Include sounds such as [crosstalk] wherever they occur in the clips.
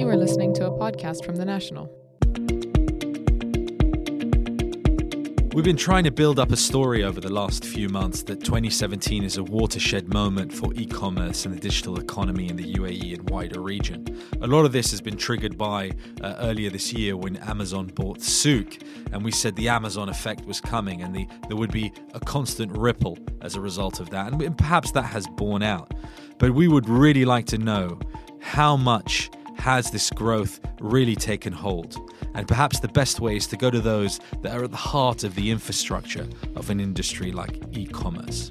You are listening to a podcast from The National. We've been trying to build up a story over the last few months that 2017 is a watershed moment for e commerce and the digital economy in the UAE and wider region. A lot of this has been triggered by uh, earlier this year when Amazon bought Souq, and we said the Amazon effect was coming and the, there would be a constant ripple as a result of that. And perhaps that has borne out. But we would really like to know how much has this growth really taken hold? And perhaps the best way is to go to those that are at the heart of the infrastructure of an industry like e commerce.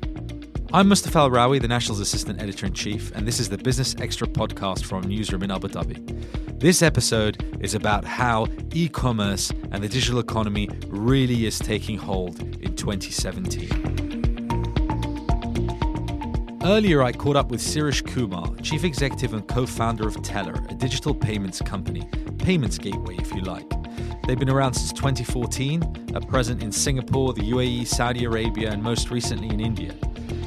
I'm Mustafa Al Rawi, the National's Assistant Editor in Chief, and this is the Business Extra podcast from Newsroom in Abu Dhabi. This episode is about how e commerce and the digital economy really is taking hold in 2017. Earlier, I caught up with Sirish Kumar, Chief Executive and co founder of Telr, a digital payments company, payments gateway, if you like. They've been around since 2014, are present in Singapore, the UAE, Saudi Arabia, and most recently in India.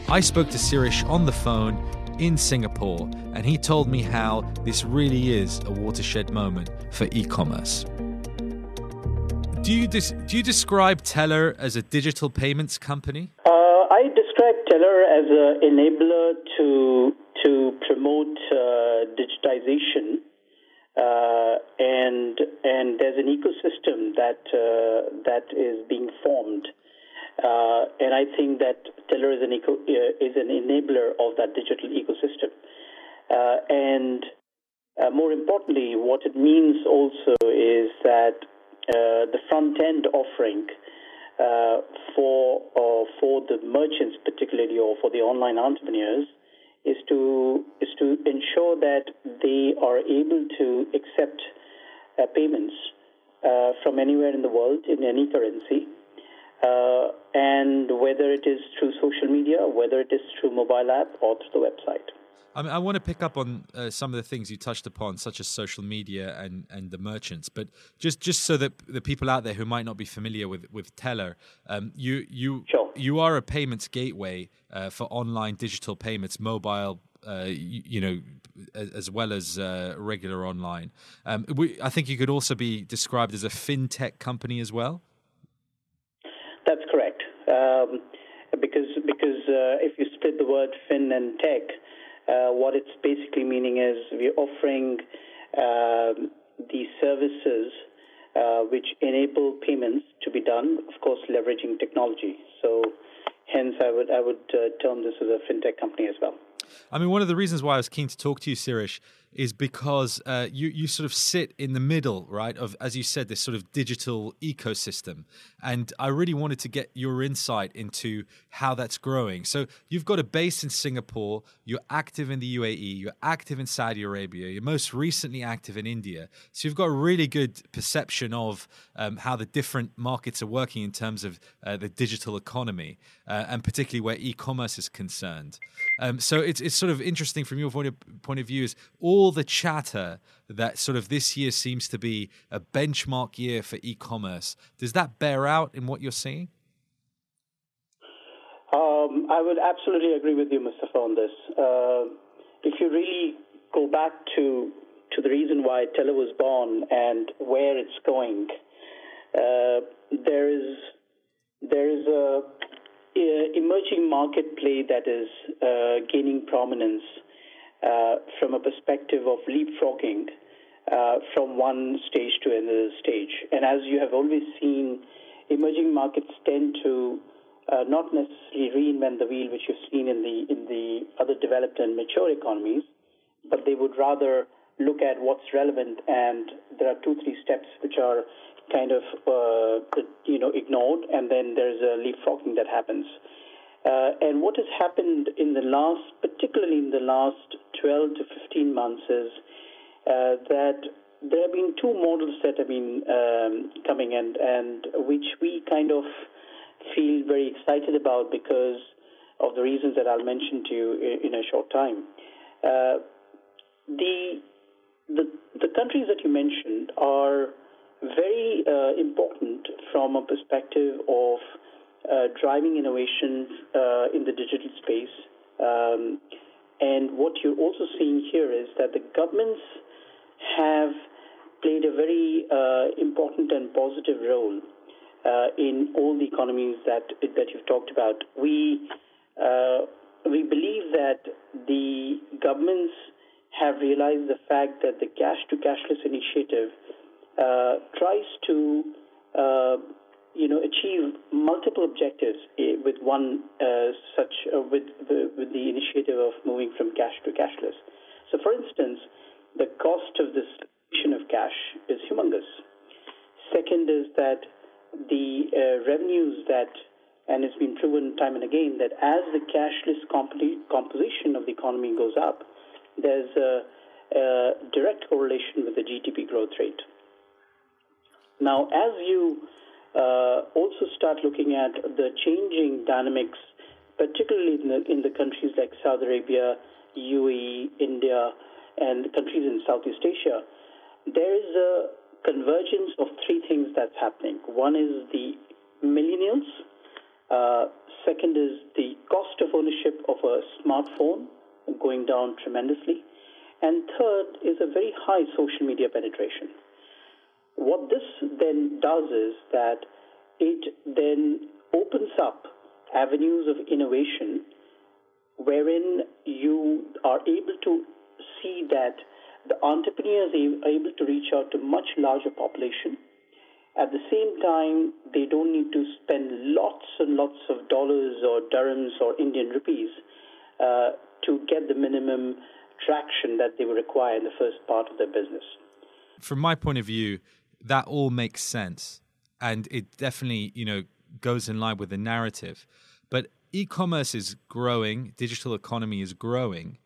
I spoke to Sirish on the phone in Singapore, and he told me how this really is a watershed moment for e commerce. Do you, des- do you describe Telr as a digital payments company? Uh, describe Telr as an enabler to to promote uh, digitization, uh, and and there's an ecosystem that uh, that is being formed, uh, and I think that Telr is an eco- uh, is an enabler of that digital ecosystem, uh, and more importantly, what it means also is that the front end offering for uh, for the merchants, particularly, or for the online entrepreneurs, is to is to ensure that they are able to accept uh, payments uh, from anywhere in the world in any currency, uh, and whether it is through social media, whether it is through mobile app or through the website. I, mean, I want to pick up on uh, some of the things you touched upon, such as social media and, and the merchants. But just, just so that the people out there who might not be familiar with with Telr, um, you you sure. you are a payments gateway uh, for online digital payments, mobile. Uh, you, you, know, as well as uh, regular online. Um, we, I think you could also be described as a fintech company as well. That's correct. Um, because because uh, if you split the word fin and tech, uh, what it's basically meaning is we're offering uh, these services uh, which enable payments to be done, of course, leveraging technology. So, hence, I would I would uh, term this as a fintech company as well. I mean, one of the reasons why I was keen to talk to you, Sirish, is because uh, you you sort of sit in the middle, right? Of as you said, this sort of digital ecosystem, and I really wanted to get your insight into how that's growing. So you've got a base in Singapore, you're active in the UAE, you're active in Saudi Arabia, you're most recently active in India. So you've got a really good perception of um, how the different markets are working in terms of uh, the digital economy, uh, and particularly where e-commerce is concerned. Um, so it's it's sort of interesting from your point of point of view is all all the chatter that sort of this year seems to be a benchmark year for e-commerce, does that bear out in what you're seeing? Um, I would absolutely agree with you, Mustafa, on this. Uh, if you really go back to to the reason why Telr was born and where it's going, uh, there is there is a, a, emerging market play that is uh, gaining prominence from a perspective of leapfrogging uh, from one stage to another stage. And as you have always seen, emerging markets tend to uh, not necessarily reinvent the wheel, which you've seen in the in the other developed and mature economies, but they would rather look at what's relevant. And there are two, three steps which are kind of uh, you know ignored, and then there's a leapfrogging that happens. Uh, and what has happened in the last, particularly in the last 12 to 15 months, is uh, that there have been two models that have been um, coming and, and which we kind of feel very excited about because of the reasons that I'll mention to you in, a short time. Uh, the, the, the countries that you mentioned are very uh, important from a perspective of driving innovation uh, in the digital space. Um, and what you're also seeing here is that the governments have played a very uh, important and positive role uh, in all the economies that that you've talked about. We uh, we believe that the governments have realized the fact that the cash to cashless initiative uh, tries to uh, you know achieve multiple objectives eh, with one uh, such with the, with the initiative of moving from cash to cashless. So, for instance, the cost of this of cash is humongous. Second is that the uh, revenues that, and it's been proven time and again, that as the cashless comp- composition of the economy goes up, there's a, a direct correlation with the GDP growth rate. Now, as you uh, also start looking at the changing dynamics, particularly in the, in the countries like Saudi Arabia, UAE, India, and countries in Southeast Asia, there is a convergence of three things that's happening. One is the millennials. Uh, second is the cost of ownership of a smartphone going down tremendously. And third is a very high social media penetration. What this then does is that it then opens up avenues of innovation wherein you are able to see that the entrepreneurs are able to reach out to much larger population. At the same time, they don't need to spend lots and lots of dollars or dirhams or Indian rupees uh, to get the minimum traction that they would require in the first part of their business. From my point of view, that all makes sense, and it definitely you know goes in line with the narrative. But e-commerce is growing, digital economy is growing,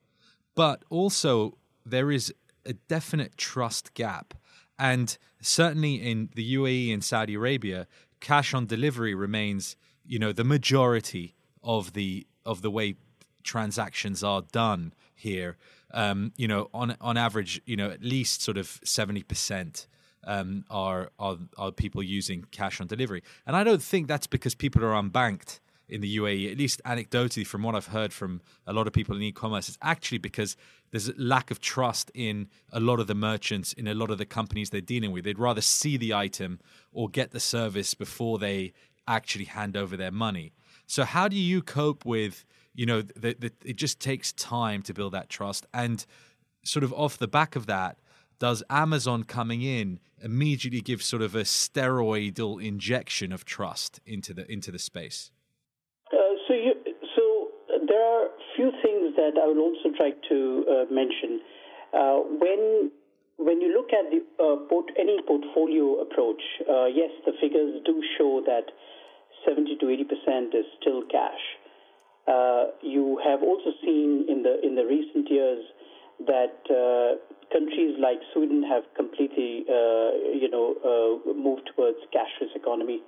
but also there is a definite trust gap. And certainly in the UAE and Saudi Arabia, cash on delivery remains, you know, the majority of the of the way transactions are done here. Um, you know, on on average, you know, at least sort of seventy percent um, are, are are people using cash on delivery, and I don't think that's because people are unbanked in the UAE, at least anecdotally from what I've heard from a lot of people in e-commerce, it's actually because there's a lack of trust in a lot of the merchants, in a lot of the companies they're dealing with. They'd rather see the item or get the service before they actually hand over their money. So how do you cope with, you know, that it just takes time to build that trust and sort of off the back of that, does Amazon coming in immediately give sort of a steroidal injection of trust into the into the space? Uh, so, you, so there are a few things that I will also try to uh, mention. Uh, when when you look at the uh, port, any portfolio approach, uh, yes, the figures do show that 70 to 80 percent is still cash. Uh, you have also seen in the in the recent years that uh, countries like Sweden have completely, you know, moved towards cashless economy.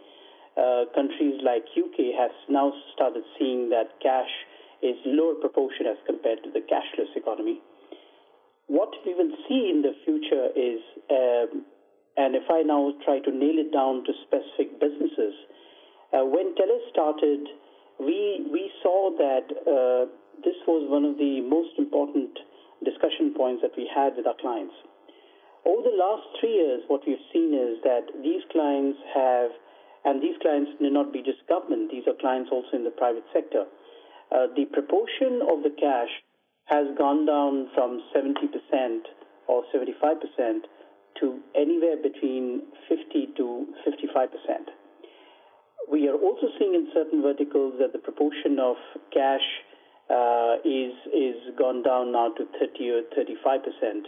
countries like UK has now started seeing that cash is lower proportion as compared to the cashless economy. What we will see in the future is, um, and if I now try to nail it down to specific businesses, uh, when Telus started, we we saw that uh, this was one of the most important discussion points that we had with our clients. Over the last three years, what we've seen is that these clients have, and these clients may not be just government; these are clients also in the private sector uh, the proportion of the cash has gone down from 70% or 75% to anywhere between 50 to 55%. We are also seeing in certain verticals that the proportion of cash is is gone down now to 30 or 35 percent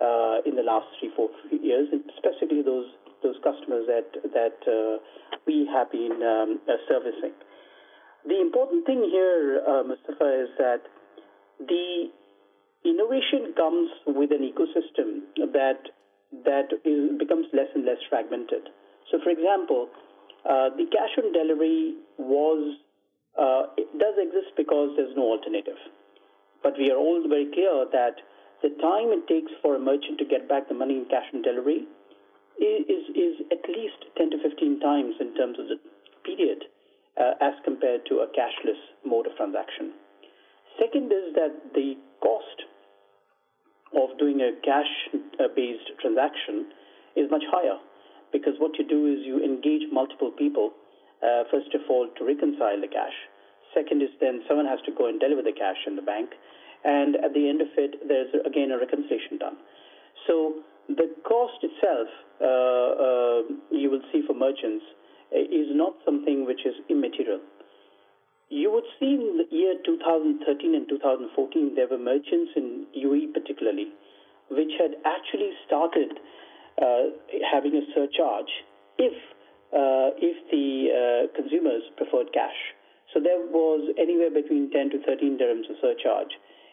uh, in the last three four years, and specifically those those customers that that uh, we have been um, uh, servicing. The important thing here, uh, Mustafa, is that the innovation comes with an ecosystem that that is, becomes less and less fragmented. So, for example, uh, the cash on delivery was uh, it does exist because there's no alternative. But we are all very clear that the time it takes for a merchant to get back the money in cash and delivery is, is at least 10 to 15 times in terms of the period uh, as compared to a cashless mode of transaction. Second is that the cost of doing a cash-based transaction is much higher because what you do is you engage multiple people, uh, first of all, to reconcile the cash. Second is then someone has to go and deliver the cash in the bank. And at the end of it, there's again a reconciliation done. So the cost itself, uh, uh, you will see for merchants, is not something which is immaterial. You would see in the year 2013 and 2014, there were merchants in UAE particularly, which had actually started uh, having a surcharge if uh, if the uh, consumers preferred cash. So there was anywhere between 10 to 13 dirhams of surcharge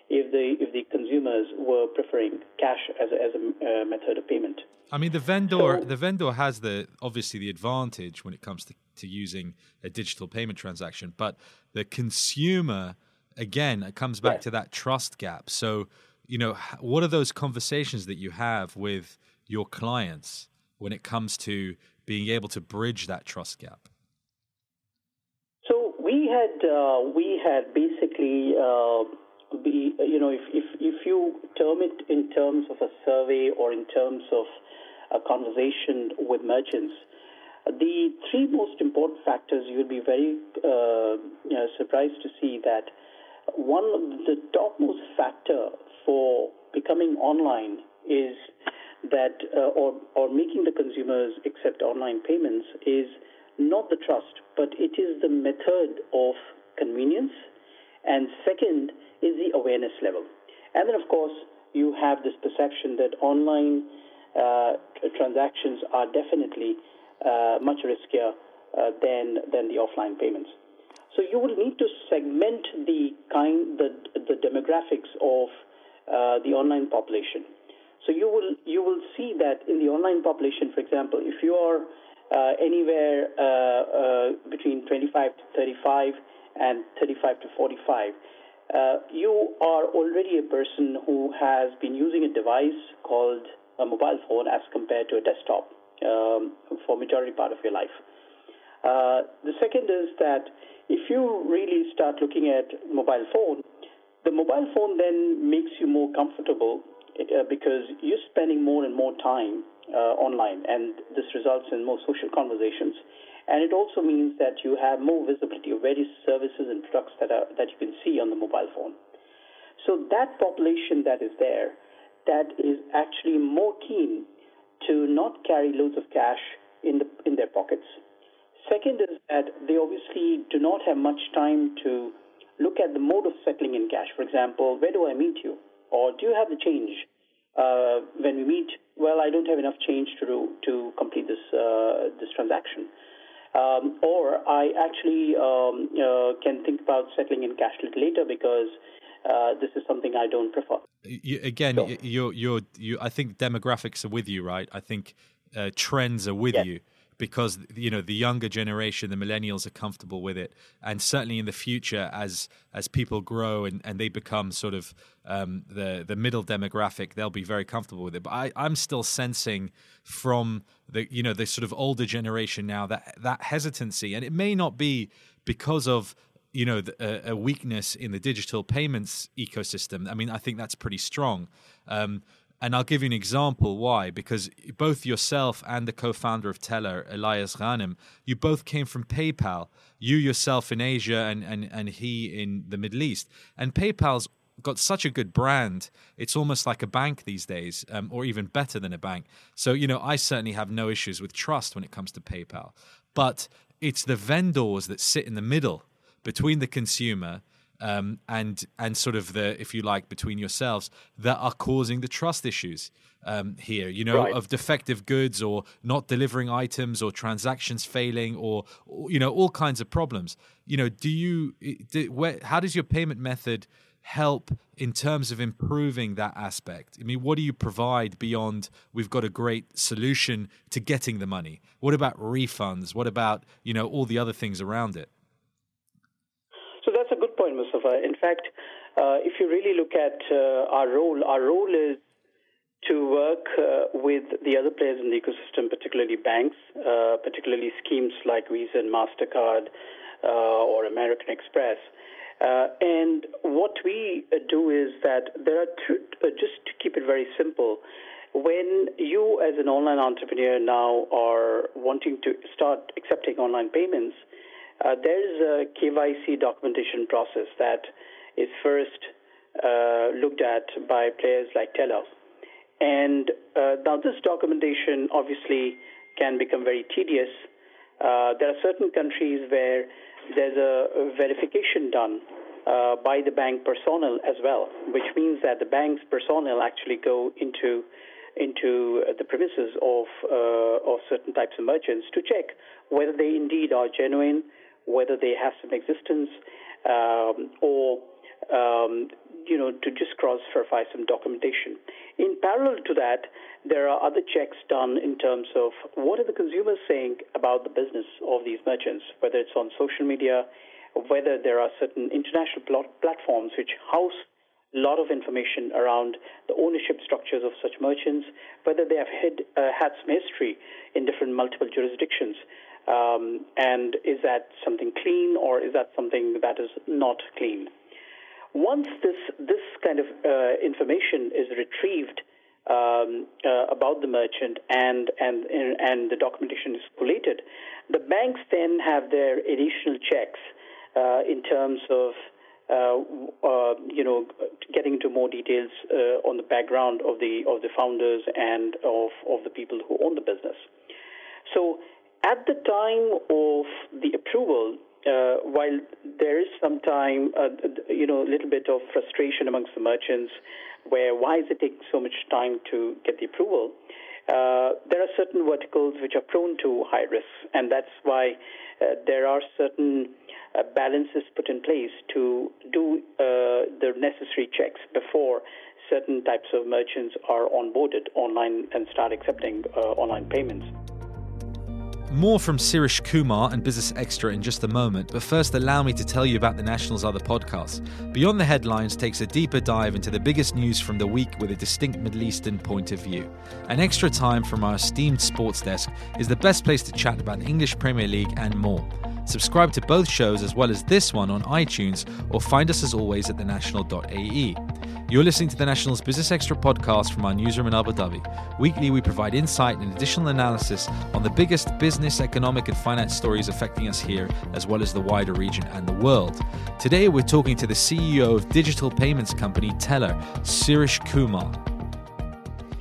if the if the consumers were preferring cash as a, as a uh, method of payment. I mean, the vendor so, the vendor has the obviously the advantage when it comes to, to using a digital payment transaction, but the consumer again it comes back to that trust gap. So you know, what are those conversations that you have with your clients when it comes to being able to bridge that trust gap? So we had uh, we had basically. Uh, be, you know, if, if, if you term it in terms of a survey or in terms of a conversation with merchants, the three most important factors you'll be very uh, you know, surprised to see that one the topmost factor for becoming online is that, uh, or, or making the consumers accept online payments is not the trust, but it is the method of convenience. And second is the awareness level. And then, of course, you have this perception that online uh, transactions are definitely uh, much riskier uh, than than the offline payments. So you will need to segment the kind the the demographics of uh, the online population. So you will you will see that in the online population, for example, if you are uh, anywhere uh, between 25 to 35 and 35 to 45, uh, you are already a person who has been using a device called a mobile phone as compared to a desktop um, for majority part of your life. Uh, the second is that if you really start looking at mobile phone, the mobile phone then makes you more comfortable uh, because you're spending more and more time uh, online, and this results in more social conversations. And it also means that you have more visibility of various services and products that, are, that you can see on the mobile phone. So that population that is there, that is actually more keen to not carry loads of cash in, the, in their pockets. Second is that they obviously do not have much time to look at the mode of settling in cash. For example, where do I meet you? Or do you have the change? Uh, when we meet, well, I don't have enough change to to complete this uh, this transaction. Um, or I actually um, uh, can think about settling in cash a little later because uh, this is something I don't prefer. You, again, so. you're, you're, you, I think demographics are with you, right? I think uh, trends are with yes. you because you know the younger generation the millennials are comfortable with it. And certainly in the future as as people grow and, and they become sort of um, the the middle demographic they'll be very comfortable with it. But I, i'm still sensing from the you know the sort of older generation now that that hesitancy. And it may not be because of you know a, a weakness in the digital payments ecosystem. I mean i think that's pretty strong. Um, and I'll give you an example why. Because both yourself and the co founder of Telr, Elias Ghanem, you both came from PayPal. You yourself in Asia and, and, and he in the Middle East. And PayPal's got such a good brand. It's almost like a bank these days, um, or even better than a bank. So, you know, I certainly have no issues with trust when it comes to PayPal. But it's the vendors that sit in the middle between the consumer um, and and sort of the if you like between yourselves that are causing the trust issues um, here you know right. of defective goods or not delivering items or transactions failing or, or you know all kinds of problems you know do you do, where, how does your payment method help in terms of improving that aspect? I mean, what do you provide beyond we've got a great solution to getting the money? What about refunds? What about, you know, all the other things around it? point, Mustafa. In fact, uh, if you really look at uh, our role, our role is to work uh, with the other players in the ecosystem, particularly banks, uh, particularly schemes like Visa and MasterCard uh, or American Express, Uh, and what we do is that there are, uh, just to keep it very simple, when you as an online entrepreneur now are wanting to start accepting online payments, there is a KYC documentation process that is first uh, looked at by players like Telr. And uh, now this documentation obviously can become very tedious. Uh, there are certain countries where there's a verification done uh, by the bank personnel as well, which means that the bank's personnel actually go into into the premises of uh, of certain types of merchants to check whether they indeed are genuine, whether they have some existence, um, or um, you know to just cross verify some documentation. In parallel to that, there are other checks done in terms of what are the consumers saying about the business of these merchants, whether it's on social media, whether there are certain international platforms which house a lot of information around the ownership structures of such merchants, whether they have had, uh, had some history in different multiple jurisdictions. Um, and is that something clean or is that something that is not clean? Once this this kind of uh, information is retrieved um, uh, about the merchant and and and the documentation is collated, the banks then have their additional checks uh, in terms of uh, uh, you know, getting into more details uh, on the background of the of the founders and of of the people who own the business. So, at the time of the approval, uh, while there is some time, uh, you know, a little bit of frustration amongst the merchants, where why is it taking so much time to get the approval? Uh, there are certain verticals which are prone to high risks, and that's why uh, there are certain uh, balances put in place to do uh, the necessary checks before certain types of merchants are onboarded online and start accepting online payments. More from Sirish Kumar and Business Extra in just a moment, but first allow me to tell you about the National's other podcasts. Beyond the Headlines takes a deeper dive into the biggest news from the week with a distinct Middle Eastern point of view. An extra time from our esteemed sports desk is the best place to chat about the English Premier League and more. Subscribe to both shows as well as this one on iTunes or find us as always at thenational.ae. You're listening to the National's Business Extra podcast from our newsroom in Abu Dhabi. Weekly, we provide insight and additional analysis on the biggest business, economic, and finance stories affecting us here, as well as the wider region and the world. Today, we're talking to the CEO of digital payments company Telr, Sirish Kumar.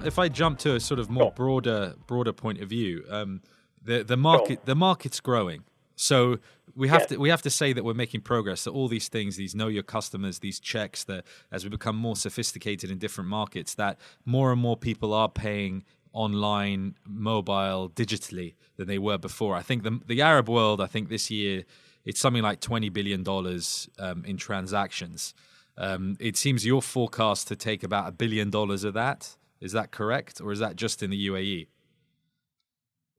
If I jump to a sort of more broader, broader point of view, um, the the market the market's growing. So we have to we have to say that we're making progress. That all these things, these know your customers, these checks, that as we become more sophisticated in different markets, that more and more people are paying online, mobile, digitally than they were before. I think the the Arab world, I think this year it's something like twenty billion dollars um, in transactions. Um, it seems your forecast to take about a billion dollars of that. Is that correct, or is that just in the UAE?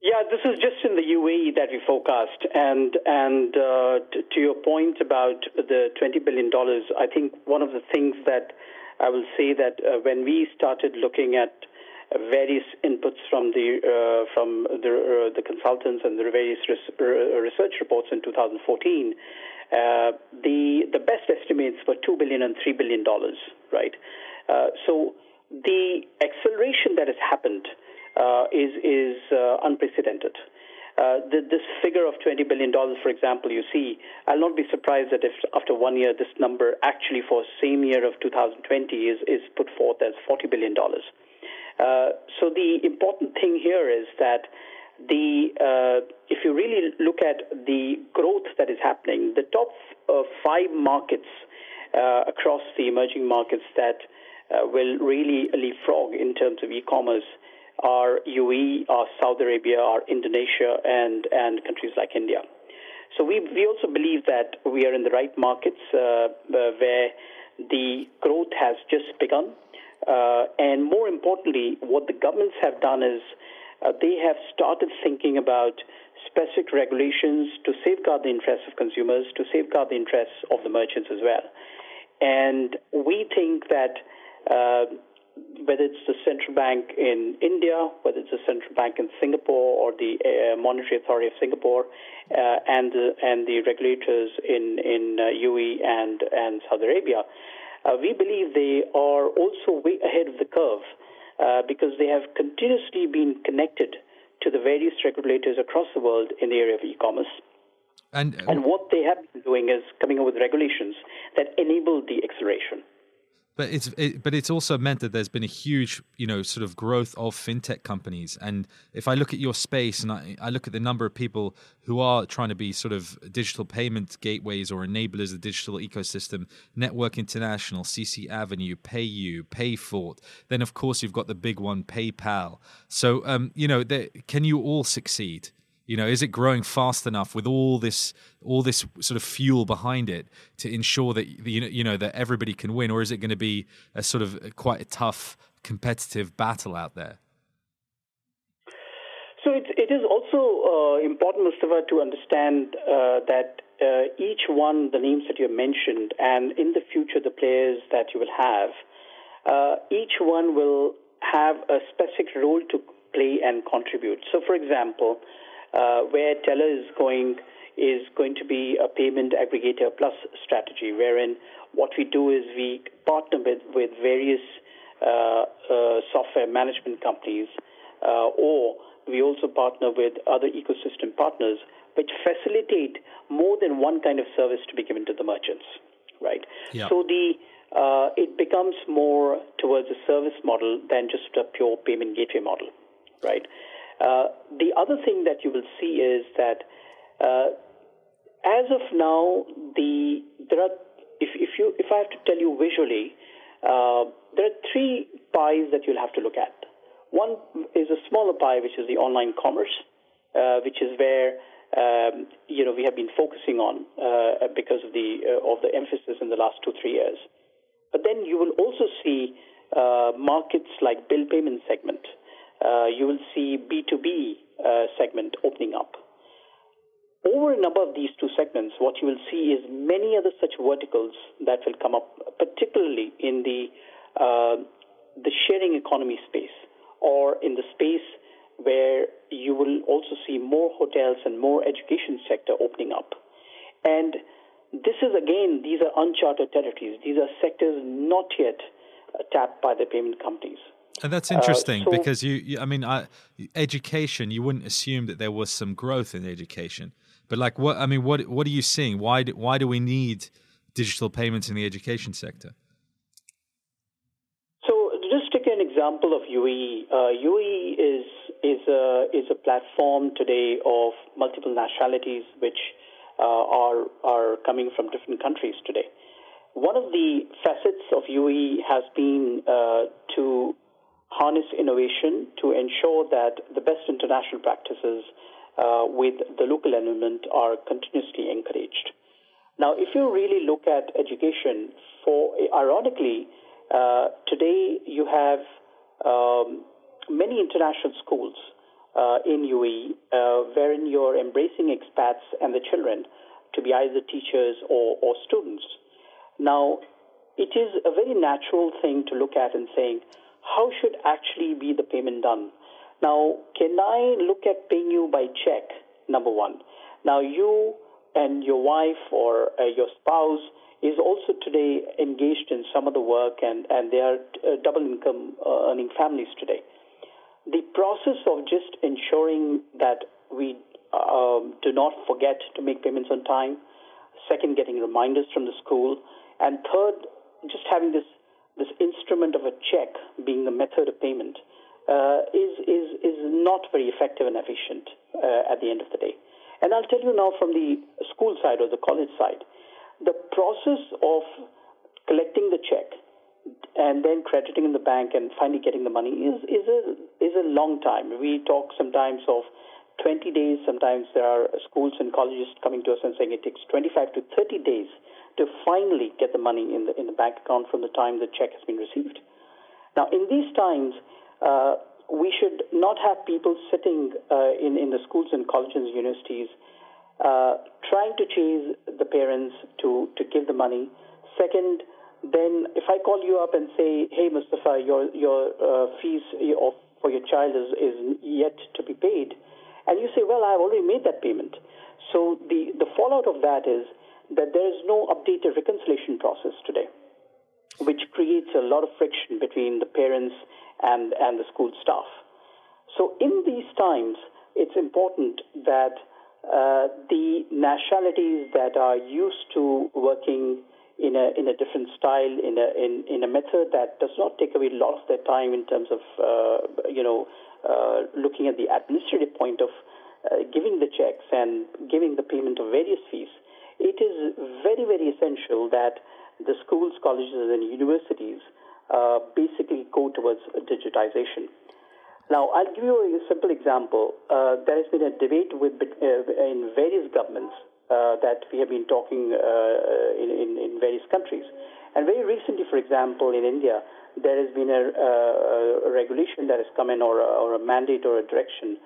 Yeah, this is just in the UAE that we forecast, and and uh, t- to your point about the twenty billion dollars, I think one of the things that I will say that uh, when we started looking at various inputs from the uh, from the uh, the consultants and the various res- research reports in 2014, uh, the the best estimates were two billion and three billion dollars, right? Uh, so the acceleration that has happened is is uh, unprecedented. Uh, the, this figure of $20 billion, for example, you see, I'll not be surprised that if after one year this number actually for same year of 2020 is, is put forth as $40 billion. Uh, so the important thing here is that the uh, if you really look at the growth that is happening, the top uh, five markets uh, across the emerging markets that will really leapfrog in terms of e-commerce are UAE, are Saudi Arabia, are Indonesia, and, and countries like India. So we, we also believe that we are in the right markets uh, where the growth has just begun. Uh, and more importantly, what the governments have done is uh, they have started thinking about specific regulations to safeguard the interests of consumers, to safeguard the interests of the merchants as well. And we think that uh, whether it's the central bank in India, whether it's the central bank in Singapore or the uh, Monetary Authority of Singapore, uh, and the, and the regulators in in UAE uh, and and Saudi Arabia, uh, we believe they are also way ahead of the curve uh, because they have continuously been connected to the various regulators across the world in the area of e-commerce. And, and what they have been doing is coming up with regulations that enable the acceleration. But it's it, but it's also meant that there's been a huge you know sort of growth of fintech companies. And if I look at your space and I, I look at the number of people who are trying to be sort of digital payment gateways or enablers of the digital ecosystem, Network International, CC Avenue, PayU, Payfort. Then of course you've got the big one, PayPal. So um, you know, can you all succeed? You know, is it growing fast enough with all this all this sort of fuel behind it to ensure that you know, you know that everybody can win, or is it going to be a sort of quite a tough competitive battle out there? So it, it is also uh, important, Mustafa, to understand uh, that uh, each one, the names that you mentioned, and in the future, the players that you will have, uh, each one will have a specific role to play and contribute. So, for example, uh, where Telr is going is going to be a payment aggregator plus strategy, wherein what we do is we partner with, with various uh, uh, software management companies, uh, or we also partner with other ecosystem partners, which facilitate more than one kind of service to be given to the merchants, right? Yeah. So the uh, it becomes more towards a service model than just a pure payment gateway model, right? Uh, the other thing that you will see is that uh, as of now, the there are if, if you if I have to tell you visually, uh, there are three pies that you'll have to look at. One is a smaller pie, which is the online commerce, uh, which is where um, you know we have been focusing on uh, because of the of the emphasis in the last two three years. But then you will also see markets like bill payment segment, uh, you will see B2B uh, segment opening up. Over and above these two segments, what you will see is many other such verticals that will come up, particularly in the uh, the sharing economy space or in the space where you will also see more hotels and more education sector opening up. And this is again, these are uncharted territories. These are sectors not yet tapped by the payment companies. And that's interesting uh, so, because you, you, I mean, I, education. You wouldn't assume that there was some growth in education, but like, what? I mean, what? What are you seeing? Why? Do, why do we need digital payments in the education sector? So, just to take an example of UE, Uh, UAE is is a is a platform today of multiple nationalities which uh, are are coming from different countries today. One of the facets of UE has been uh, to harness innovation to ensure that the best international practices uh, with the local element are continuously encouraged. Now, if you really look at education, for ironically, uh, today you have um, many international schools uh, in UAE uh, wherein you're embracing expats and the children to be either teachers or, or students. Now, it is a very natural thing to look at and saying, how should actually be the payment done? Now, can I look at paying you by check? Number one. Now, you and your wife or uh, your spouse is also today engaged in some of the work and, and they are uh, double income uh, earning families today. The process of just ensuring that we um, do not forget to make payments on time, second, getting reminders from the school, and third, just having this this instrument of a check being the method of payment uh, is, is, is not very effective and efficient uh, at the end of the day. And I'll tell you now from the school side or the college side, the process of collecting the check and then crediting in the bank and finally getting the money is, is, a, is a long time. We talk sometimes of 20 days. Sometimes there are schools and colleges coming to us and saying it takes 25 to 30 days to finally get the money in the in the bank account from the time the check has been received. Now, in these times, uh, we should not have people sitting uh, in in the schools and colleges and universities uh, trying to chase the parents to to give the money. Second, then if I call you up and say, "Hey, Mustafa, your your uh, fees for your child is, is yet to be paid," and you say, "Well, I've already made that payment," so the the fallout of that is that there is no updated reconciliation process today, which creates a lot of friction between the parents and and the school staff. So in these times, it's important that uh, the nationalities that are used to working in a in a different style, in a in, in a method that does not take away a lot of their time in terms of uh, you know uh, looking at the administrative point of uh, giving the checks and giving the payment of various fees. It is very very essential that the schools, colleges, and universities uh, basically go towards digitization. Now, I'll give you a simple example. Uh, there has been a debate with, uh, in various governments uh, that we have been talking in, in, in, various countries. And very recently, for example, in India, there has been a, uh, a regulation that has come in, or a, or a mandate or a direction,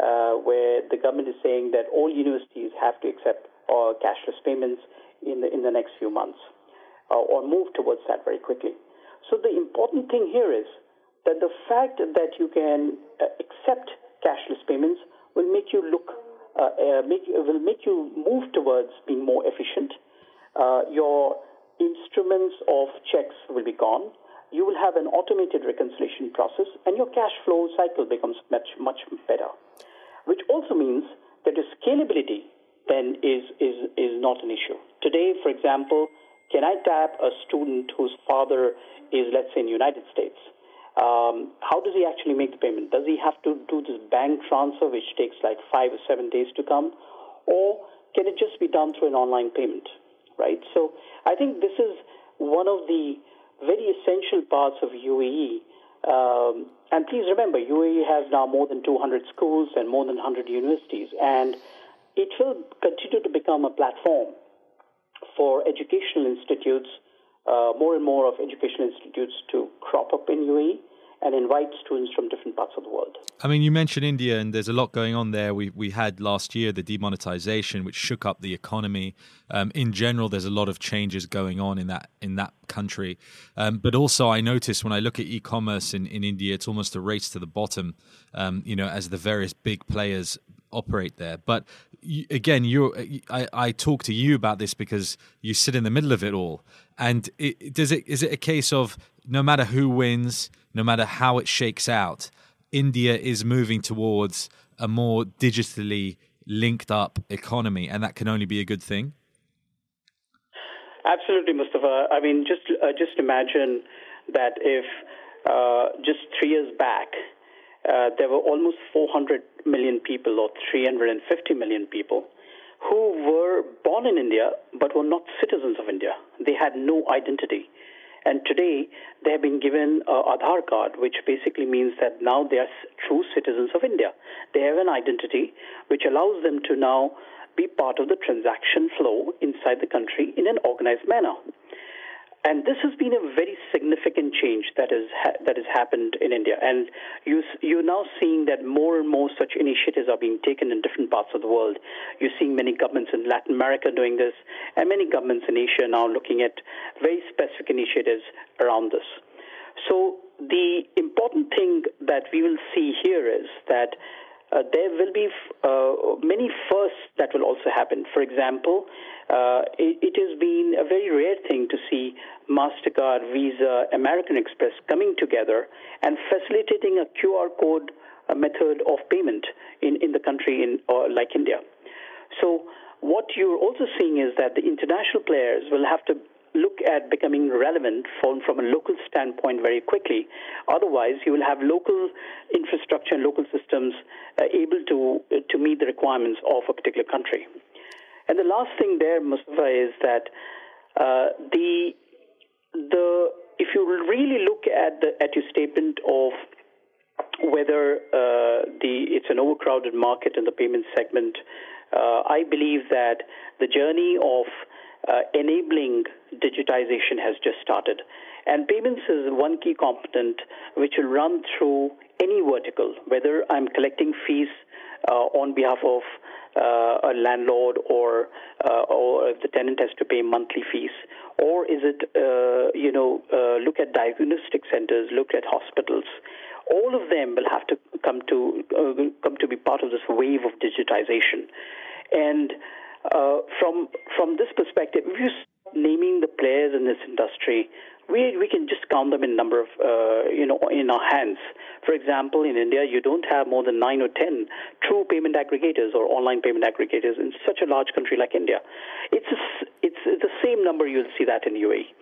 uh, where the government is saying that all universities have to accept cashless payments in the, in the next few months, or move towards that very quickly. So the important thing here is that the fact that you can accept cashless payments will make you look uh, uh, make, will make you move towards being more efficient. Uh, your instruments of checks will be gone. You will have an automated reconciliation process, and your cash flow cycle becomes much much better. Which also means that the scalability then is is is not an issue. Today, for example, can I tap a student whose father is, let's say, in the United States? Um, how does he actually make the payment? Does he have to do this bank transfer, which takes like five or seven days to come, or can it just be done through an online payment? Right. So I think this is one of the very essential parts of UAE. Um, and please remember, UAE has now more than 200 schools and more than 100 universities, and it will continue to become a platform for educational institutes, uh, more and more of educational institutes to crop up in UAE and invite students from different parts of the world. I mean, you mentioned India, and there's a lot going on there. We we had last year the demonetization, which shook up the economy. Um, in general, there's a lot of changes going on in that in that country. Um, but also, I notice when I look at e-commerce in, in India, it's almost a race to the bottom. Um, you know, as the various big players operate there. But you, again, you I, I talk to you about this because you sit in the middle of it all. And it, does it is it a case of no matter who wins, no matter how it shakes out, India is moving towards a more digitally linked up economy, and that can only be a good thing. Absolutely, Mustafa. I mean, just uh, just imagine that if uh, just three years back uh, there were almost 400 million people, or 350 million people, who were born in India but were not citizens of India. They had no identity. And today, they have been given an Aadhaar card, which basically means that now they are true citizens of India. They have an identity which allows them to now be part of the transaction flow inside the country in an organized manner. And this has been a very significant change that has ha- that has happened in India. And you you're now seeing that more and more such initiatives are being taken in different parts of the world. You're seeing many governments in Latin America doing this, and many governments in Asia now looking at very specific initiatives around this. So the important thing that we will see here is that uh, there will be uh, many firsts that will also happen. For example, uh, it, it, has been a very rare thing to see MasterCard, Visa, American Express coming together and facilitating a QR code a method of payment in, in the country in, like India. So, what you're also seeing is that the international players will have to look at becoming relevant from, from a local standpoint very quickly. Otherwise, you will have local infrastructure and local systems uh, able to, uh, to meet the requirements of a particular country. And the last thing there, Mustafa, is that uh, the, the, if you really look at, the, at your statement of whether uh, the, it's an overcrowded market in the payment segment, uh, I believe that the journey of uh, enabling digitization has just started. And payments is one key component which will run through any vertical, whether I'm collecting fees uh, on behalf of uh, a landlord or uh, or the tenant has to pay monthly fees or is it uh, you know uh, look at diagnostic centers look at hospitals all of them will have to come to come to be part of this wave of digitization and from from this perspective if you naming the players in this industry we we can just count them in number of uh, you know in our hands. For example, in India, you don't have more than nine or ten true payment aggregators or online payment aggregators in such a large country like India. It's a, it's the same number you'll see that in UAE.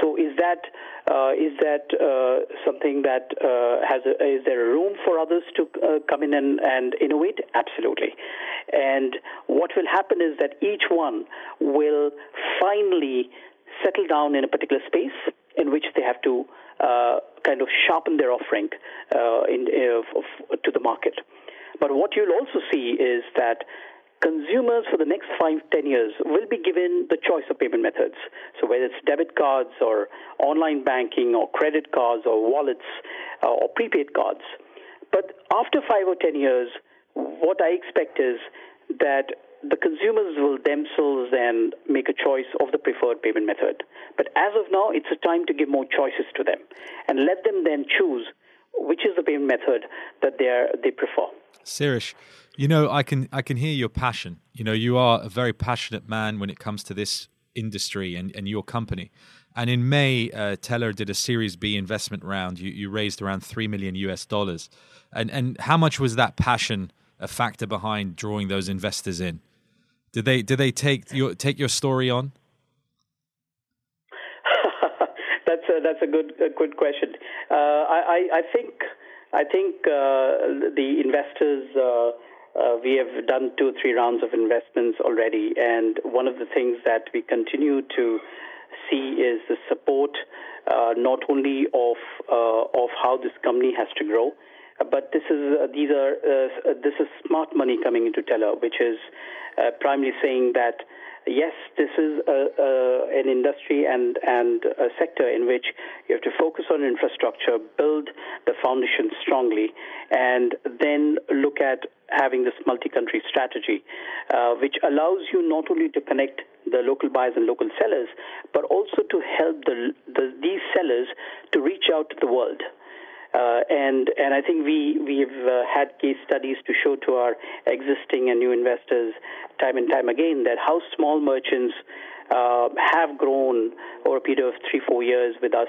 So is that uh, is that uh, something that uh, has a, is there a room for others to uh, come in and, and innovate? Absolutely. And what will happen is that each one will finally settle down in a particular space in which they have to uh, kind of sharpen their offering uh, in, to the market. But what you'll also see is that consumers for the next five, ten years will be given the choice of payment methods. So whether it's debit cards or online banking or credit cards or wallets uh, or prepaid cards. But after five or ten years, what I expect is that the consumers will themselves then make a choice of the preferred payment method. But as of now, it's a time to give more choices to them and let them then choose which is the payment method that they they prefer. Sirish, you know, I can I can hear your passion. You know, you are a very passionate man when it comes to this industry and, and your company. And in May, uh, Telr did a Series B investment round. You, you raised around three million US dollars. And and how much was that passion a factor behind drawing those investors in? Did they did they take your take your story on? That's a that's a good a good question. Uh, I, I think I think uh, the investors. Uh, uh, we have done two or three rounds of investments already, and one of the things that we continue to see is the support uh, not only of uh, of how this company has to grow, but this is uh, these are uh, this is smart money coming into Telr, which is uh, primarily saying that yes, this is a, a, an industry and and a sector in which you have to focus on infrastructure, build the foundation strongly, and then look at having this multi-country strategy, uh, which allows you not only to connect the local buyers and local sellers, but also to help the, the, these sellers to reach out to the world. Uh, and and I think we we've uh, had case studies to show to our existing and new investors time and time again that how small merchants uh, have grown over a period of three four years with us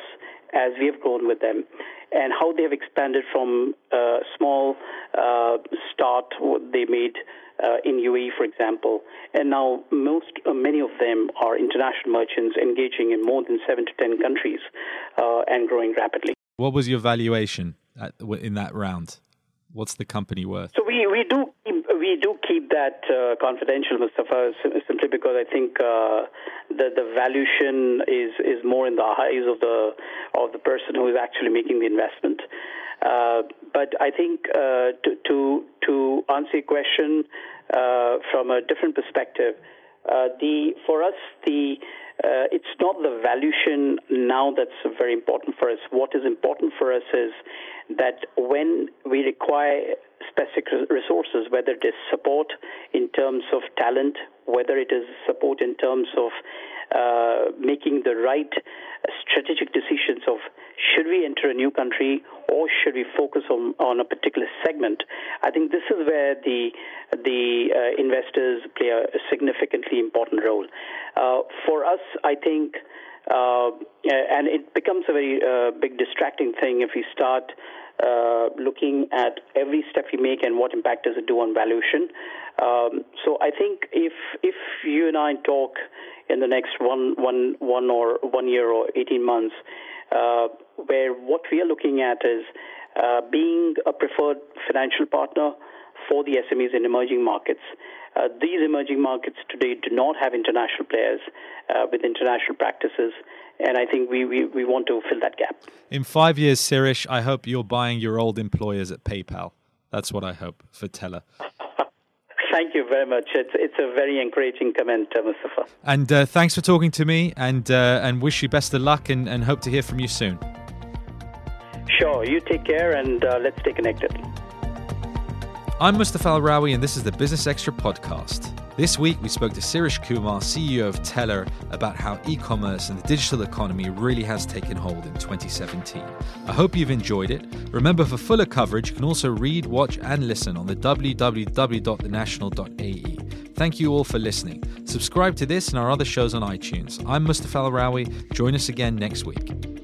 as we have grown with them, and how they have expanded from a small uh, start they made. Uh, in UAE, for example, and now most, uh, many of them are international merchants engaging in more than seven to ten countries uh, and growing rapidly. What was your valuation at, in that round? What's the company worth? So we, we do we do keep that uh, confidential, Mustafa, simply because I think uh, the the valuation is is more in the eyes of the of the person who is actually making the investment. Uh, but I think uh, to, to to answer your question uh, from a different perspective, uh, the for us the uh, it's not the valuation now that's very important for us. What is important for us is that when we require specific resources, whether it is support in terms of talent, whether it is support in terms of uh, making the right strategic decisions of should we enter a new country or should we focus on, on a particular segment? I think this is where the the uh, investors play a, significantly important role. Uh, for us, I think. Uh, and it becomes a very uh, big distracting thing if we start uh, looking at every step we make and what impact does it do on valuation. Um, so I think if if you and I talk in the next one one one or one year or 18 months, uh, where what we are looking at is uh, being a preferred financial partner for the SMEs in emerging markets. Uh, these emerging markets today do not have international players uh, with international practices, and I think we, we, we want to fill that gap. In five years, Sirish, I hope you're buying your old employers at PayPal. That's what I hope for Telr. [laughs] Thank you very much. It's it's a very encouraging comment, uh, Mustafa. And uh, thanks for talking to me, and uh, and wish you best of luck, and, and hope to hear from you soon. Sure. You take care, and uh, let's stay connected. I'm Mustafa Al Rawi, and this is the Business Extra podcast. This week, we spoke to Sirish Kumar, CEO of Telr, about how e commerce and the digital economy really has taken hold in 2017. I hope you've enjoyed it. Remember, for fuller coverage, you can also read, watch, and listen on the www.thenational.ae. Thank you all for listening. Subscribe to this and our other shows on iTunes. I'm Mustafa Al Rawi. Join us again next week.